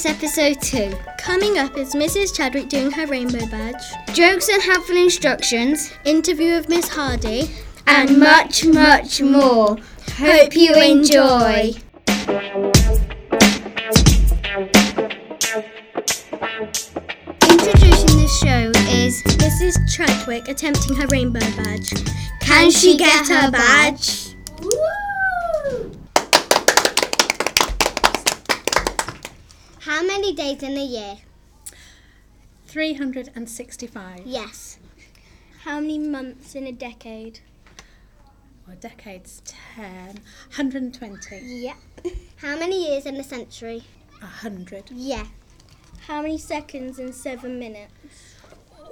Class Episode 2. Coming up is Mrs. Chadwick doing her rainbow badge, Jokes and helpful instructions, interview of Miss Hardy, and much, much more. Hope you enjoy. Introducing this show is Mrs. Chadwick attempting her rainbow badge. Can she get her badge? How many days in a year? 365. Yes. How many months in a decade? Well, decades 10. 120. Yep. How many years in a century? 100. Yeah. How many seconds in seven minutes?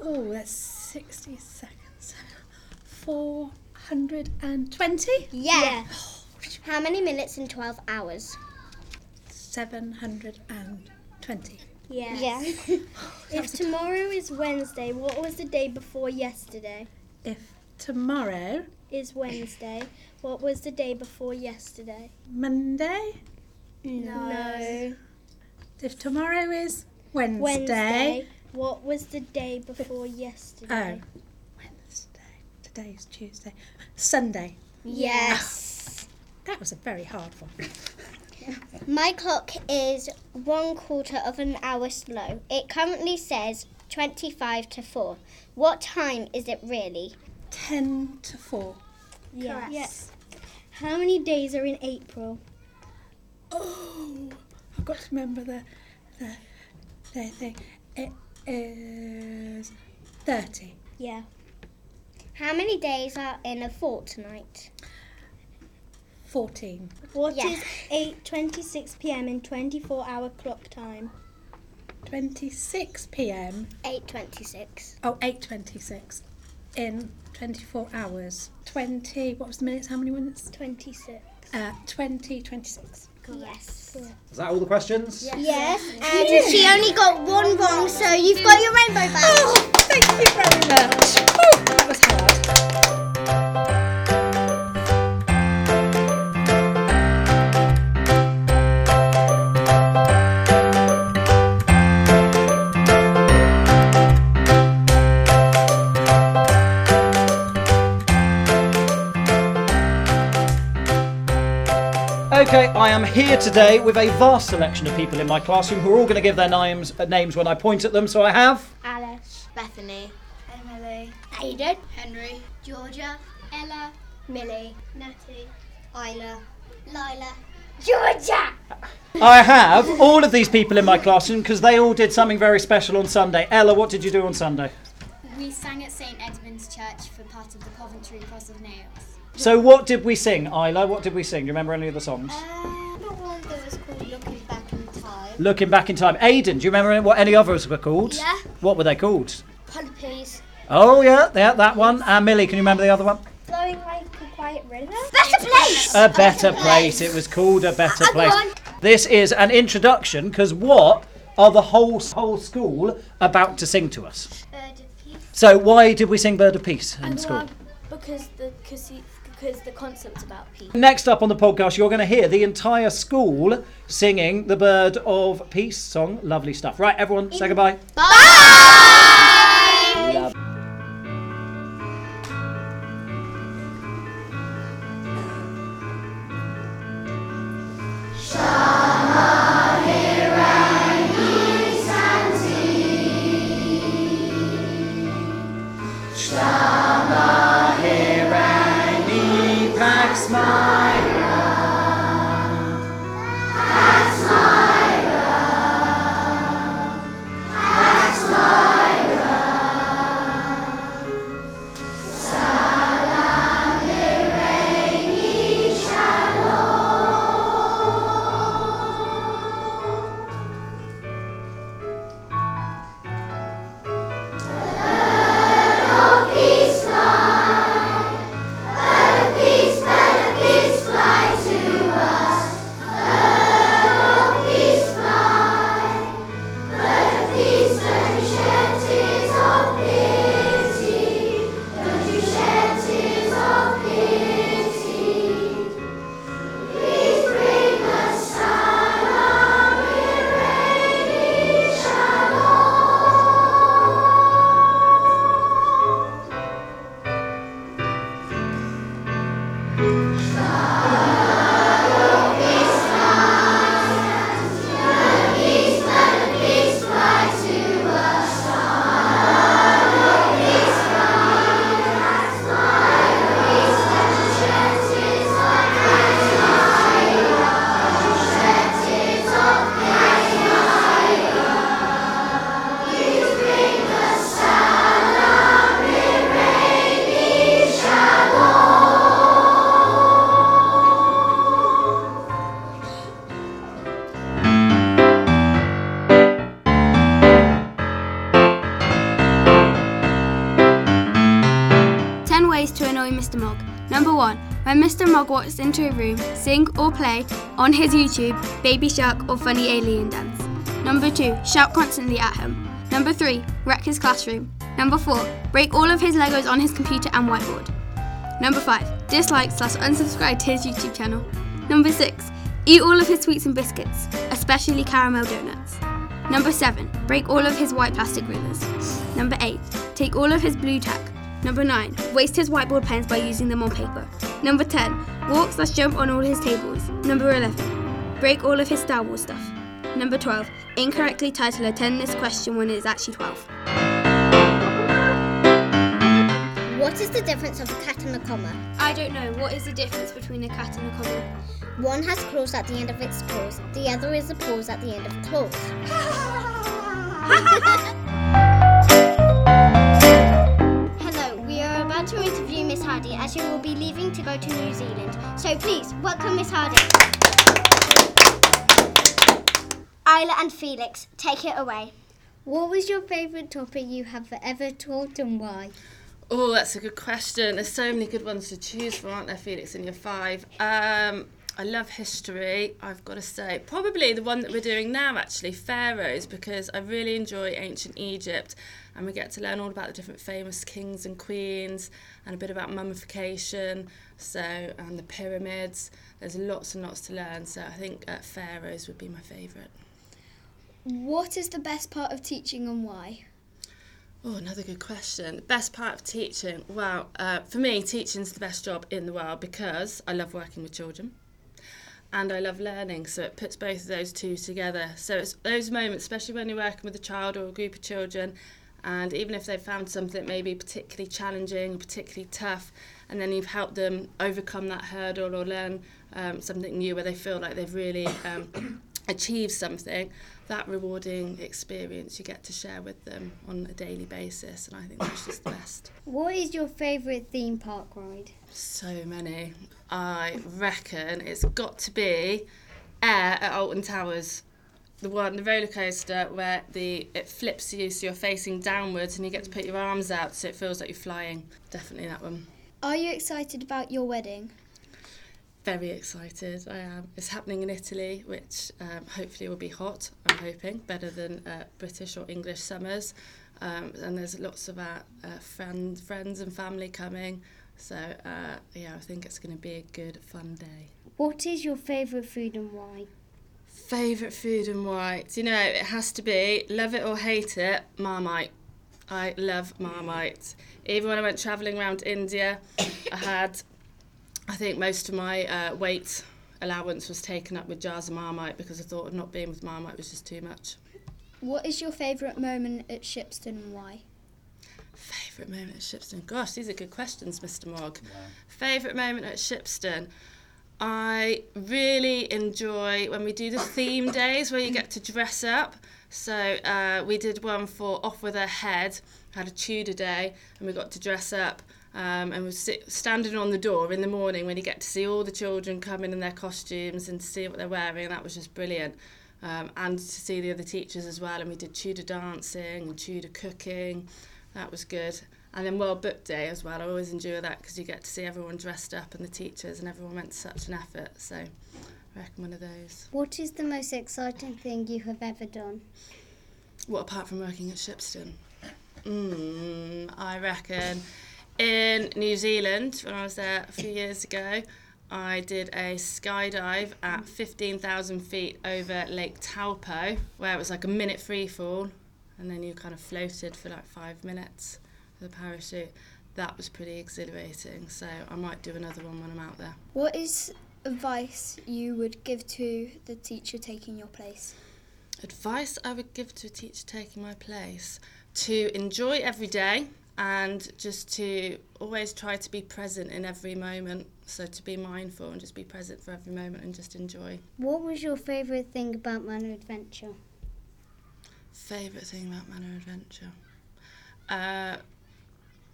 Oh, that's 60 seconds. 420. Yeah. How many minutes in 12 hours? 720. Yes. Yeah. Oh, if tomorrow is Wednesday, what was the day before yesterday? If tomorrow, Is Wednesday, what was the day before yesterday? Monday, No. if tomorrow is Wednesday. Wednesday. What was the day before yesterday? Oh, yesterday? Wednesday. Today's Tuesday. Sunday. Yes. That was a very hard one. My clock is one quarter of an hour slow. It currently says 25 to 4. What time is it really? 10 to 4. Yes. Yes. How many days are in April? Oh, I've got to remember the the the thing. It is thirty. Yeah. How many days are in a fortnight? Fourteen. What Yeah. is 8:26 p.m. in 24-hour clock time? Twenty-six p.m. 8:26. Oh, 8.26 in 24 hours. 20, what was the minutes? How many minutes? 26. Uh, 20, 26. Yes. Is that all the questions? Yes. And she only got one wrong, so you've got your rainbow badge. Oh, thank you very much. Oh, that was hard. Okay, I am here today with a vast selection of people in my classroom who are all going to give their names uh, names when I point at them. So I have Alice. Bethany. Emily. Aiden. Henry. Georgia. Ella. Millie. Natty. Isla. Lila. Georgia! I have all of these people in my classroom because they all did something very special on Sunday. Ella, what did you do on Sunday? We sang at St Edmund's Church for part of the Coventry Cross of Nails. So what did we sing, Isla? What did we sing? Do you remember any of the songs? Uh, the one that was called Looking Back in Time. Looking back in time. Aiden, do you remember what any others were called? Yeah. What were they called? Puppies. Oh yeah, yeah, that one. And Millie, can you remember the other one? Flowing like a quiet river. Better place! A better place. It was called a better Uh, go place. on. This is an introduction because what are the whole whole school about to sing to us? Bird of peace. So why did we sing Bird of Peace in school? because the because because the concept's about peace. Next up on the podcast, you're going to hear the entire school singing the Bird of Peace song. Lovely stuff. Right, everyone, say goodbye. Love. Peace, walks into a room, sing or play on his YouTube, Baby Shark or Funny Alien Dance. Number two, shout constantly at him. Number three, wreck his classroom. Number four, break all of his Legos on his computer and whiteboard. Number five, dislike slash unsubscribe to his YouTube channel. Number six, eat all of his sweets and biscuits, especially caramel donuts. Number seven, break all of his white plastic rulers. Number eight, take all of his Blu Tack. Number nine, waste his whiteboard pens by using them on paper. Number 10, walk slash jump on all his tables. Number 11, break all of his Star Wars stuff. Number 12, incorrectly title a 10 list question when it is actually 12. What is the difference of a cat and a comma? I don't know, what is the difference between a cat and a comma? One has claws at the end of its claws, the other is a pause at the end of claws. Hardy as she will be leaving to go to New Zealand. So please, welcome Miss Hardy. Isla and Felix, take it away. What was your favourite topic you have ever taught and why? Oh, that's a good question. There's so many good ones to choose from, aren't there, Felix, in your five? Um, I love history, I've got to say. Probably the one that we're doing now, actually, pharaohs, because I really enjoy ancient Egypt and we get to learn all about the different famous kings and queens and a bit about mummification, so and the pyramids. There's lots and lots to learn, so I think uh, pharaohs would be my favourite. What is the best part of teaching and why? Oh, another good question. The best part of teaching? Well, uh, for me, teaching's the best job in the world because I love working with children and I love learning. So it puts both of those two together. So it's those moments, especially when you're working with a child or a group of children, and even if they've found something maybe particularly challenging particularly tough, and then you've helped them overcome that hurdle or learn um, something new where they feel like they've really um, achieved something, that rewarding experience you get to share with them on a daily basis. And I think that's just the best. What is your favourite theme park ride? So many. I reckon it's got to be Air at Alton Towers. The one, the roller coaster where the it flips you so you're facing downwards and you get to put your arms out so it feels like you're flying. Definitely that one. Are you excited about your wedding? Very excited, I am. It's happening in Italy, which um, hopefully will be hot, I'm hoping, better than uh, British or English summers. Um, and there's lots of our uh, friend, friends and family coming. So, uh, yeah, I think it's going to be a good, fun day. What is your favourite food and why? Favourite food and why? Do you know, it has to be, love it or hate it, Marmite. I love Marmite. Even when I went travelling around India, I had, I think most of my uh, weight allowance was taken up with jars of Marmite because I thought not being with Marmite was just too much. What is your favourite moment at Shipston and why? Favourite moment at Shipston? Gosh, these are good questions, Mr. Mogg. Favourite moment at Shipston? I really enjoy when we do the theme days where you get to dress up. So uh, we did one for Off With Her Head, had a Tudor day, and we got to dress up. Um, and we sit, standing on the door in the morning when you get to see all the children come in in their costumes and to see what they're wearing. And that was just brilliant. Um, and to see the other teachers as well. And we did Tudor dancing and Tudor cooking. That was good. And then World Book Day as well. I always enjoy that because you get to see everyone dressed up and the teachers and everyone went to such an effort. So I reckon one of those. What is the most exciting thing you have ever done? What apart from working at Shipston? Mm, I reckon in New Zealand when I was there a few years ago, I did a skydive at 15,000 feet over Lake Taupo, where it was like a minute free fall, and then you kind of floated for like five minutes with a parachute. That was pretty exhilarating, so I might do another one when I'm out there. What is advice you would give to the teacher taking your place? Advice I would give to a teacher taking my place to enjoy every day and just to always try to be present in every moment. So to be mindful and just be present for every moment and just enjoy. What was your favourite thing about Manor Adventure? Favourite thing about Manor Adventure? Uh,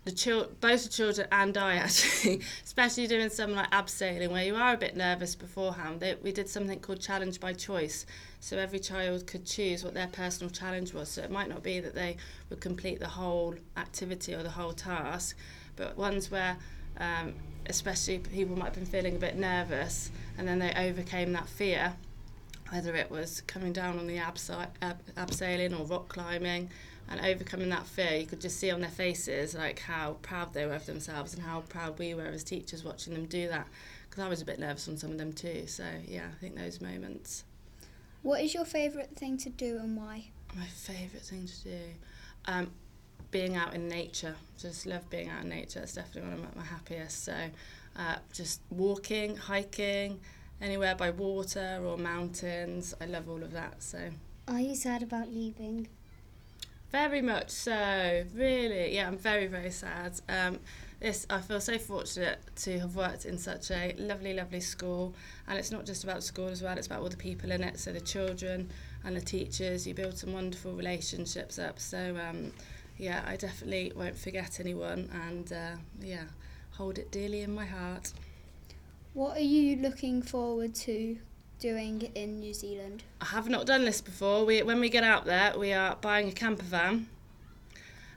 the chil- both the children and I actually, especially doing something like abseiling where you are a bit nervous beforehand. They, we did something called challenge by choice, so every child could choose what their personal challenge was. So it might not be that they would complete the whole activity or the whole task, but ones where um, especially people might have been feeling a bit nervous and then they overcame that fear, whether it was coming down on the abse- abseiling or rock climbing and overcoming that fear, you could just see on their faces like how proud they were of themselves and how proud we were as teachers watching them do that. Because I was a bit nervous on some of them too. So yeah, I think those moments. What is your favourite thing to do and why? My favourite thing to do, um, being out in nature. Just love being out in nature. that's definitely one of my, my happiest. So, uh, just walking, hiking, anywhere by water or mountains. I love all of that. So. Are you sad about leaving? Very much so, really. Yeah, I'm very, very sad. Um, this, I feel so fortunate to have worked in such a lovely, lovely school. And it's not just about school as well, it's about all the people in it. So the children and the teachers, you build some wonderful relationships up. So, um, yeah, I definitely won't forget anyone and, uh, yeah, hold it dearly in my heart. What are you looking forward to doing in New Zealand? I have not done this before. We, when we get out there, we are buying a camper van.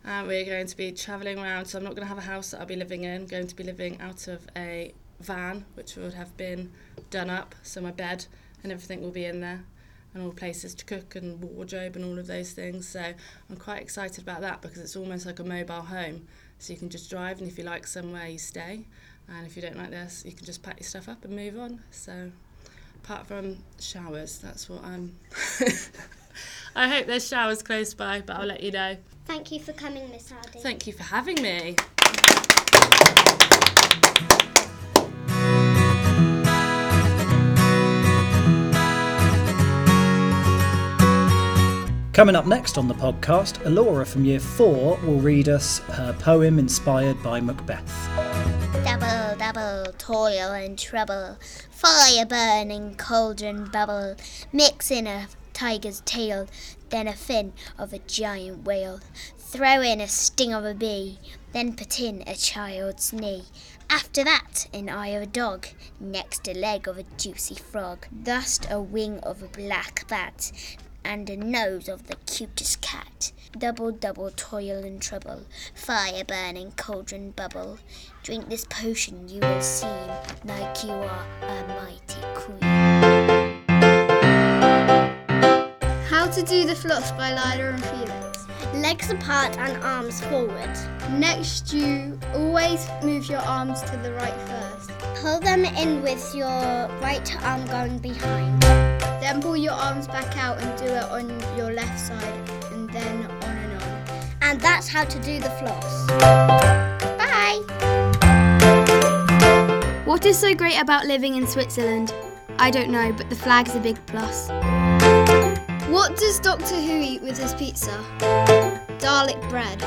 Uh, we're going to be travelling around, so I'm not going to have a house that I'll be living in. I'm going to be living out of a van, which would have been done up. So my bed and everything will be in there, and all places to cook and wardrobe and all of those things. So I'm quite excited about that because it's almost like a mobile home. So you can just drive, and if you like somewhere, you stay. And if you don't like this, you can just pack your stuff up and move on. So apart from showers, that's what I'm. I hope there's showers close by, but I'll let you know. Thank you for coming, Miss Hardy. Thank you for having me. Coming up next on the podcast, Alora from Year 4 will read us her poem inspired by Macbeth. Double, double, toil and trouble, fire burning, cauldron bubble, mix in a tiger's tail, then a fin of a giant whale, throw in a sting of a bee, then put in a child's knee. After that, an eye of a dog, next a leg of a juicy frog, thus a wing of a black bat, and a nose of the cutest cat. Double, double toil and trouble, fire burning, cauldron bubble. Drink this potion, you will seem like you are a mighty queen. How to do the floss by Lila and Felix. Legs apart and arms forward. Next, you always move your arms to the right first. Pull them in with your right arm going behind. Then pull your arms back out and do it on your left side, and then and that's how to do the floss. Bye! What is so great about living in Switzerland? I don't know, but the flag's a big plus. What does Doctor Who eat with his pizza? Garlic bread.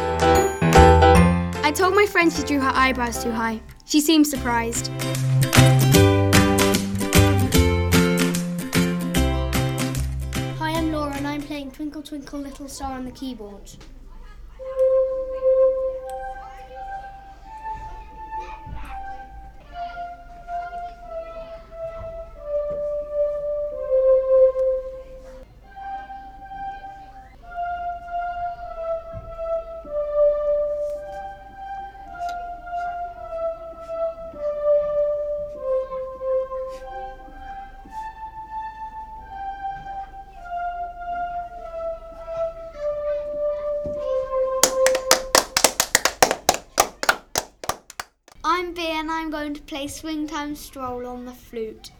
I told my friend she drew her eyebrows too high. She seemed surprised. Hi, I'm Laura and I'm playing Twinkle Twinkle Little Star on the keyboard. Stroll on the flute.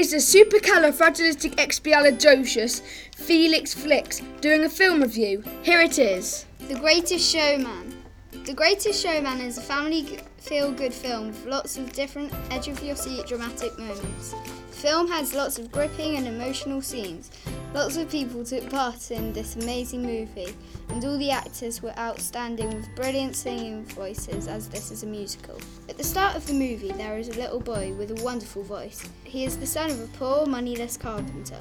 Is the supercalifragilisticexpialidocious Felix Flicks doing a film review. Here it is. The Greatest Showman. The Greatest Showman is a family feel good film with lots of different edge of your seat dramatic moments. The film has lots of gripping and emotional scenes, Lots of people took part in this amazing movie, and all the actors were outstanding with brilliant singing voices as this is a musical. At the start of the movie, there is a little boy with a wonderful voice. He is the son of a poor, moneyless carpenter.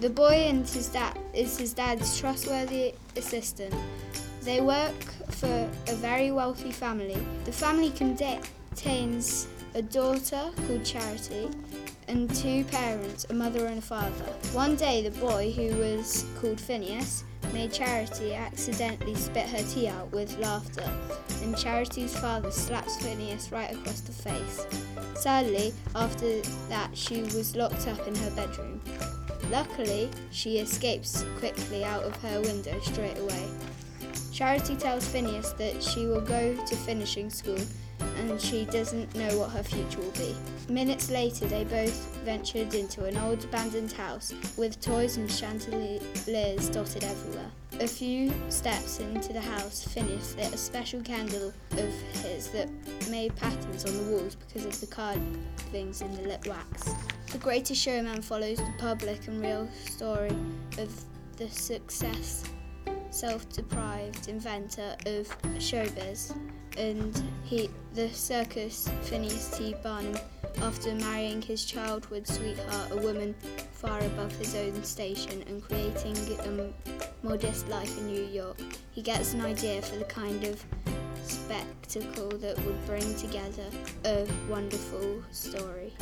The boy and his dad is his dad's trustworthy assistant. They work for a very wealthy family. The family contains a daughter called Charity and two parents, a mother and a father. One day, the boy, who was called Phineas, made Charity accidentally spit her tea out with laughter, and Charity's father slaps Phineas right across the face. Sadly, after that, she was locked up in her bedroom. Luckily, she escapes quickly out of her window straight away. Charity tells Phineas that she will go to finishing school and she doesn't know what her future will be. Minutes later, they both ventured into an old abandoned house with toys and chandeliers dotted everywhere. A few steps into the house, Phineas lit a special candle of his that made patterns on the walls because of the carvings in the lit wax. The Greatest Showman follows the public and real story of the success self-deprived inventor of showbiz and he the circus Phineas T. Barnum after marrying his childhood sweetheart, a woman far above his own station and creating a modest life in New York. He gets an idea for the kind of spectacle that would bring together a wonderful story.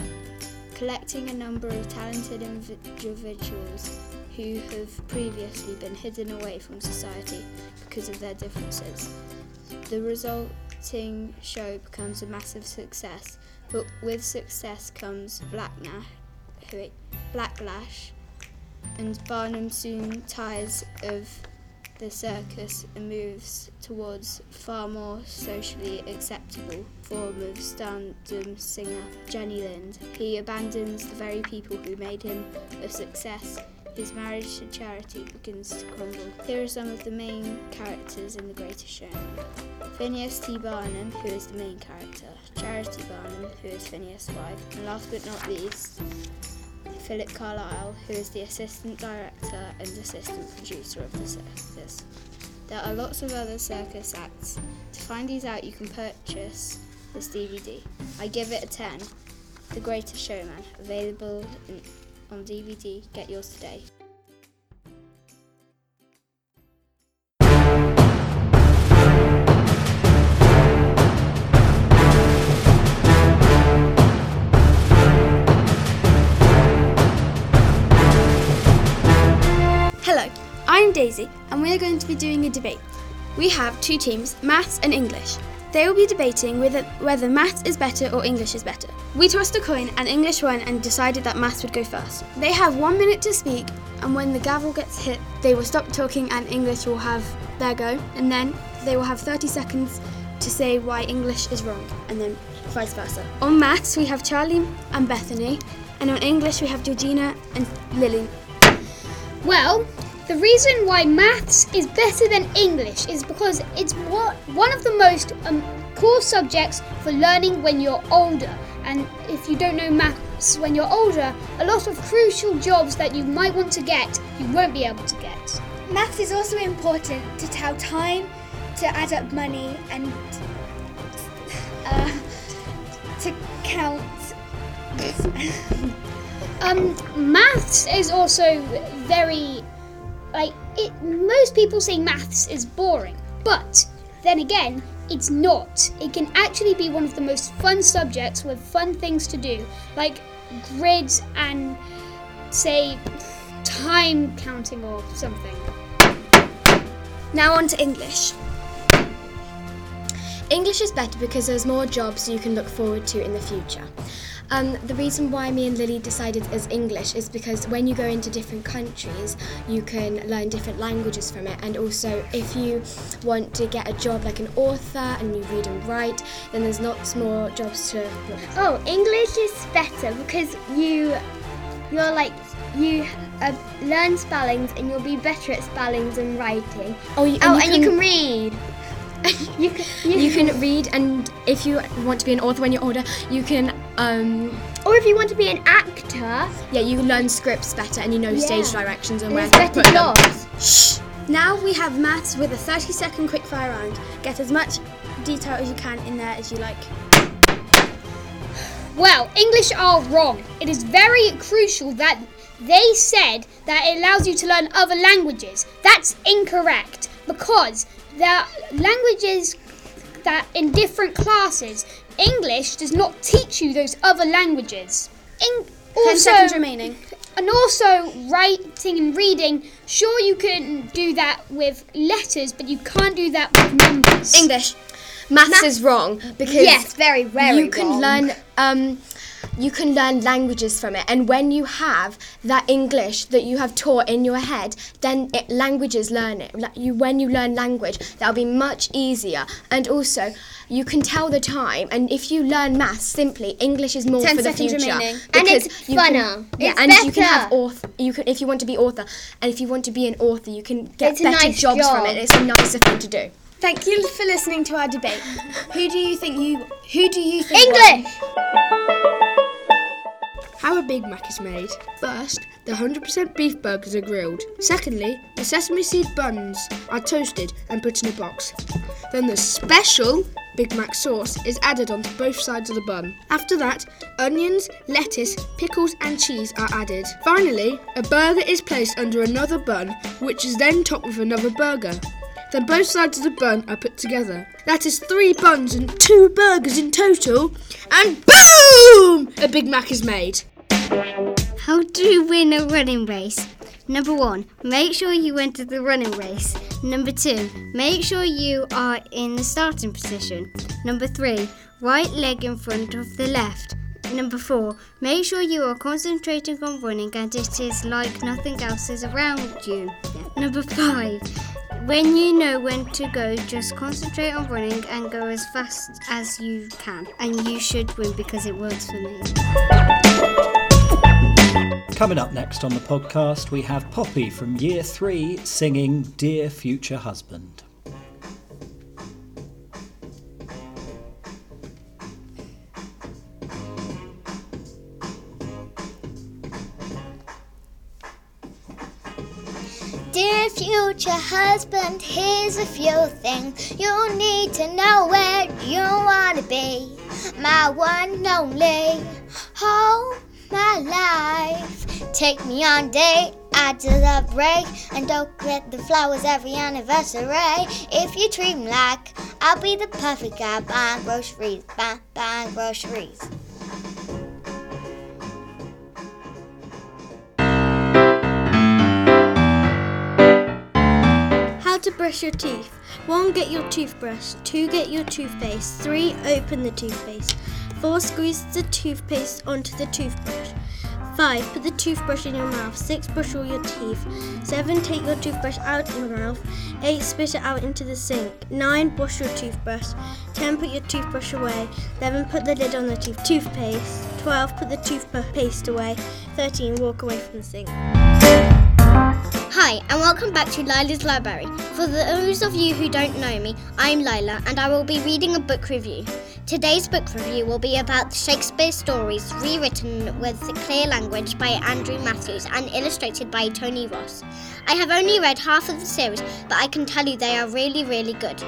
Collecting a number of talented individuals who have previously been hidden away from society because of their differences. The resulting show becomes a massive success, but with success comes backlash, and Barnum soon tires of the circus and moves towards far more socially acceptable form of stardom singer Jenny Lind. He abandons the very people who made him a success his marriage to Charity begins to crumble. Here are some of the main characters in The Greatest Showman. Phineas T. Barnum, who is the main character, Charity Barnum, who is Phineas' wife, and last but not least, Philip Carlyle, who is the assistant director and assistant producer of the circus. There are lots of other circus acts. To find these out, you can purchase this DVD. I give it a 10. The Greatest Showman, available in on DVD. Get yours today. Hello, I'm Daisy, and we are going to be doing a debate. We have two teams, maths and English. They will be debating whether, whether maths is better or English is better. We tossed a coin and English won and decided that maths would go first. They have one minute to speak, and when the gavel gets hit, they will stop talking and English will have their go, and then they will have 30 seconds to say why English is wrong, and then vice versa. On maths, we have Charlie and Bethany, and on English, we have Georgina and Lily. Well, the reason why maths is better than English is because it's one of the most um, core subjects for learning when you're older. And if you don't know maths when you're older, a lot of crucial jobs that you might want to get, you won't be able to get. Maths is also important to tell time, to add up money, and uh, to count. Um, maths is also very like it. Most people say maths is boring, but then again, it's not. It can actually be one of the most fun subjects with fun things to do, like grids and say time counting or something. Now on to English. English is better because there's more jobs you can look forward to in the future. Um, the reason why me and Lily decided as English is because when you go into different countries, you can learn different languages from it. And also, if you want to get a job like an author and you read and write, then there's lots more jobs to. Oh, English is better because you you're like you uh, learn spellings and you'll be better at spellings and writing. Oh, you, oh, and you can read. you, can, you can read, and if you want to be an author when you're older, you can um, Or if you want to be an actor, Yeah, you learn scripts better and you know stage directions and where to better put them. jobs. Shh! Now we have maths with a 30 second quickfire round. Get as much detail as you can in there as you like. Well, English are wrong. It is very crucial that they said that it allows you to learn other languages. That's incorrect because there are languages that in different classes, English does not teach you those other languages. In, 10 also, seconds remaining. and also writing and reading, sure you can do that with letters, but you can't do that with numbers. English. Maths is wrong because Yes, very, very you can wrong. learn um, you can learn languages from it and when you have that english that you have taught in your head then it, languages learn it you when you learn language that'll be much easier and also you can tell the time and if you learn maths simply english is more 10 for the future remaining. And it's you can- funner. yeah It's and you can have better. author you can if you want to be author and if you want to be an author you can get It's better nice jobs from it it's a nicer thing to do Thank you for listening to our debate. Who do you think you who do you think won? How a Big Mac is made. First, the 100% beef burgers are grilled. Secondly, the sesame seed buns are toasted and put in a box. Then the special Big Mac sauce is added onto both sides of the bun. After that, onions, lettuce, pickles, and cheese are added. Finally, a burger is placed under another bun, which is then topped with another burger. Then both sides of the bun are put together. That is three buns and two burgers in total. And boom! A Big Mac is made. How do you win a running race? Number one, make sure you enter the running race. Number two, make sure you are in the starting position. Number three, right leg in front of the left. Number four, make sure you are concentrating on running and it is like nothing else is around you. Number five, when you know when to go, just concentrate on running and go as fast as you can. And you should win because it works for me. Coming up next on the podcast, we have Poppy from Year 3 singing Dear Future Husband. Dear future husband, here's a few things you need to know where you want to be. My one and only, all my life. Take me on date after the break and don't get the flowers every anniversary. If you treat me like I'll be the perfect guy buying groceries, buy, buying groceries. Brush your teeth. 1. Get your toothbrush. 2. Get your toothpaste. 3. Open the toothpaste. 4. Squeeze the toothpaste onto the toothbrush. 5. Put the toothbrush in your mouth. 6. Brush all your teeth. 7. Take your toothbrush out of your mouth. 8. Spit it out into the sink. 9. Wash your toothbrush. 10. Put your toothbrush away. 11. Put the lid on the tooth- toothpaste. 12. Put the toothpaste away. 13. Walk away from the sink. Hi, and welcome back to Lila's Library. For those of you who don't know me, I'm Lila, and I will be reading a book review. Today's book review will be about Shakespeare stories rewritten with clear language by Andrew Matthews and illustrated by Tony Ross. I have only read half of the series, but I can tell you they are really, really good.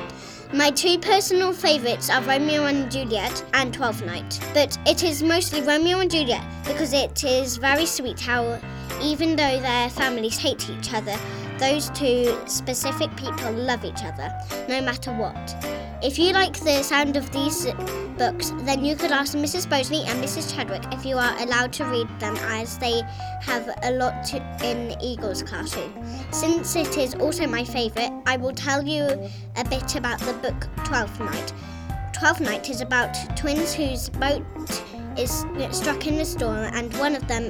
My two personal favourites are Romeo and Juliet and Twelfth Night, but it is mostly Romeo and Juliet because it is very sweet how, even though their families hate each other, those two specific people love each other, no matter what. If you like the sound of these books, then you could ask Mrs. Bosley and Mrs. Chadwick if you are allowed to read them, as they have a lot to, in Eagle's classroom. Since it is also my favourite, I will tell you a bit about the book Twelfth Night. Twelfth Night is about twins whose boat is struck in a storm, and one of them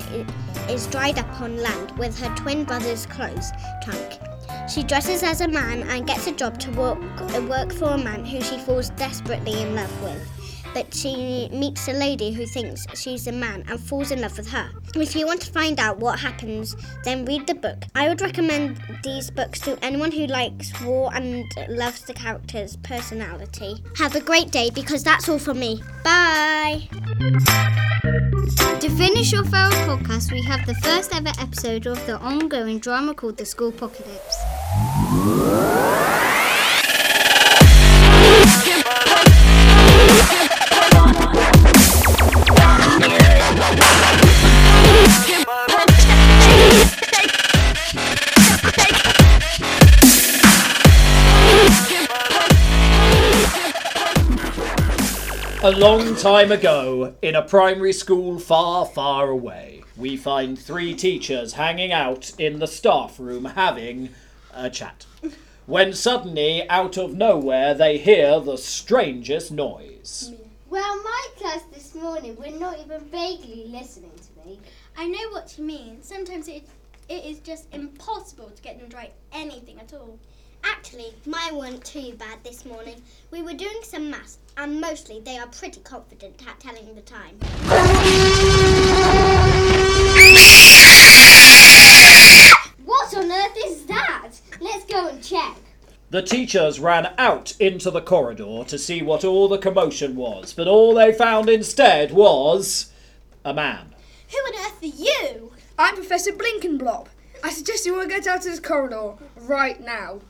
is dried up on land with her twin brother's clothes trunk. She dresses as a man and gets a job to work, work for a man who she falls desperately in love with. But she meets a lady who thinks she's a man and falls in love with her. If you want to find out what happens, then read the book. I would recommend these books to anyone who likes war and loves the character's personality. Have a great day because that's all from me. Bye! To finish off our podcast, we have the first ever episode of the ongoing drama called The School Apocalypse. A long time ago, in a primary school far, far away, we find three teachers hanging out in the staff room having a chat. When suddenly, out of nowhere, they hear the strangest noise. Well, my class this morning were not even vaguely listening to me. I know what you mean. Sometimes it, it is just impossible to get them to write anything at all. Actually, mine weren't too bad this morning. We were doing some maths, and mostly they are pretty confident at telling the time. What on earth is that? Let's go and check. The teachers ran out into the corridor to see what all the commotion was, but all they found instead was a man. Who on earth are you? I'm Professor Blinkenblop. I suggest you all get out of this corridor right now.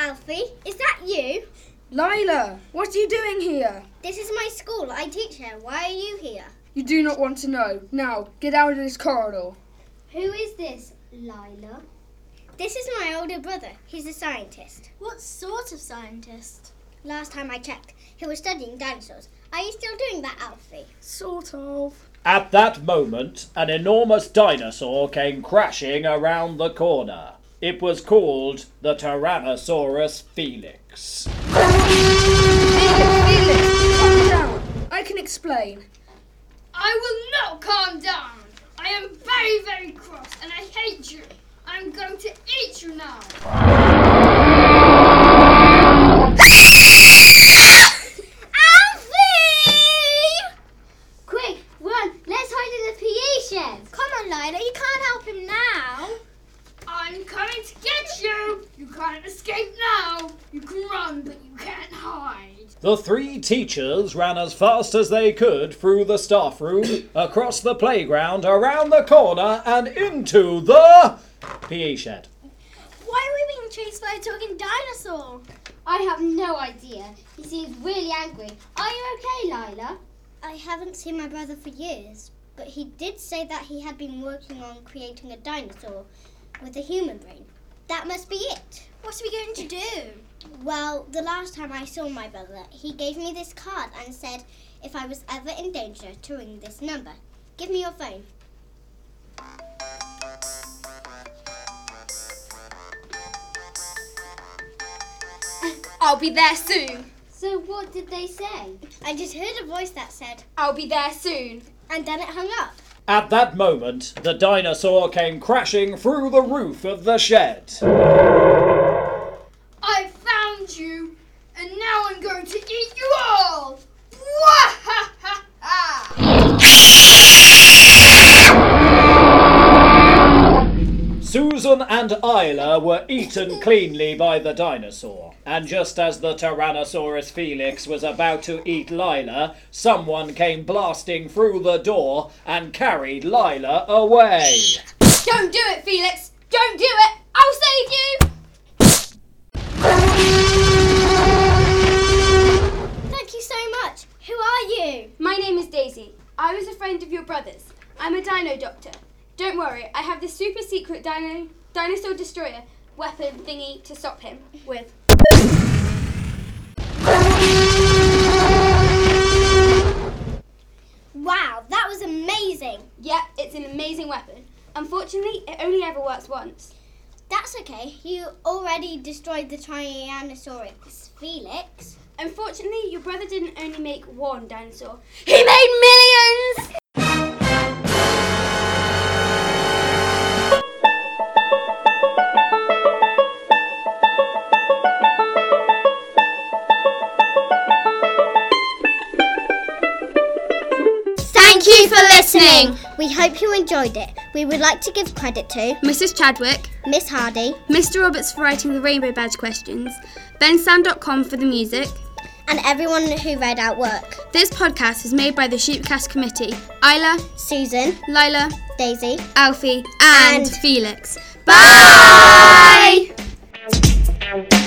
Alfie, is that you? Lila, what are you doing here? This is my school. I teach here. Why are you here? You do not want to know. Now, get out of this corridor. Who is this, Lila? This is my older brother. He's a scientist. What sort of scientist? Last time I checked, he was studying dinosaurs. Are you still doing that, Alfie? Sort of. At that moment, an enormous dinosaur came crashing around the corner. It was called the Tyrannosaurus Felix. Felix, calm down. I can explain. I will not calm down. I am very, very cross and I hate you. I'm going to eat you now. Alfie! Quick, run. Let's hide in the PE shed. Come on, Lila, you can't help him now. I'm coming to get you. You can't escape now. You can run, but you can't hide. The three teachers ran as fast as they could through the staff room, across the playground, around the corner, and into the PE shed. Why are we being chased by a talking dinosaur? I have no idea. He seems really angry. Are you okay, Lila? I haven't seen my brother for years, but he did say that he had been working on creating a dinosaur with a human brain. That must be it. What are we going to do? Well, the last time I saw my brother, he gave me this card and said if I was ever in danger to ring this number. Give me your phone. I'll be there soon. So what did they say? I just heard a voice that said, I'll be there soon. and then it hung up. At that moment, the dinosaur came crashing through the roof of the shed. I found you, and now I'm going to eat you all. Susan and Isla were eaten cleanly by the dinosaur, and just as the Tyrannosaurus Felix was about to eat Lila, someone came blasting through the door and carried Lila away. Don't do it, Felix. Don't do it. I'll save you. Thank you so much. Who are you? My name is Daisy. I was a friend of your brother's. I'm a dino doctor. Don't worry, I have this super secret dino dinosaur destroyer weapon thingy to stop him with. Wow, that was amazing. Yeah, it's an amazing weapon. Unfortunately, it only ever works once. That's okay. You already destroyed the Tyrannosaurus Felix. Unfortunately, your brother didn't only make one dinosaur. He made millions! We hope you enjoyed it. We would like to give credit to Mrs. Chadwick, Miss Hardy, Mr. Roberts for writing the Rainbow Badge questions, bensound.com for the music, and everyone who read out work. This podcast is made by the Sheepcast Committee Isla, Susan, Lila, Daisy, Alfie, and, And- Felix. Bye! Bye!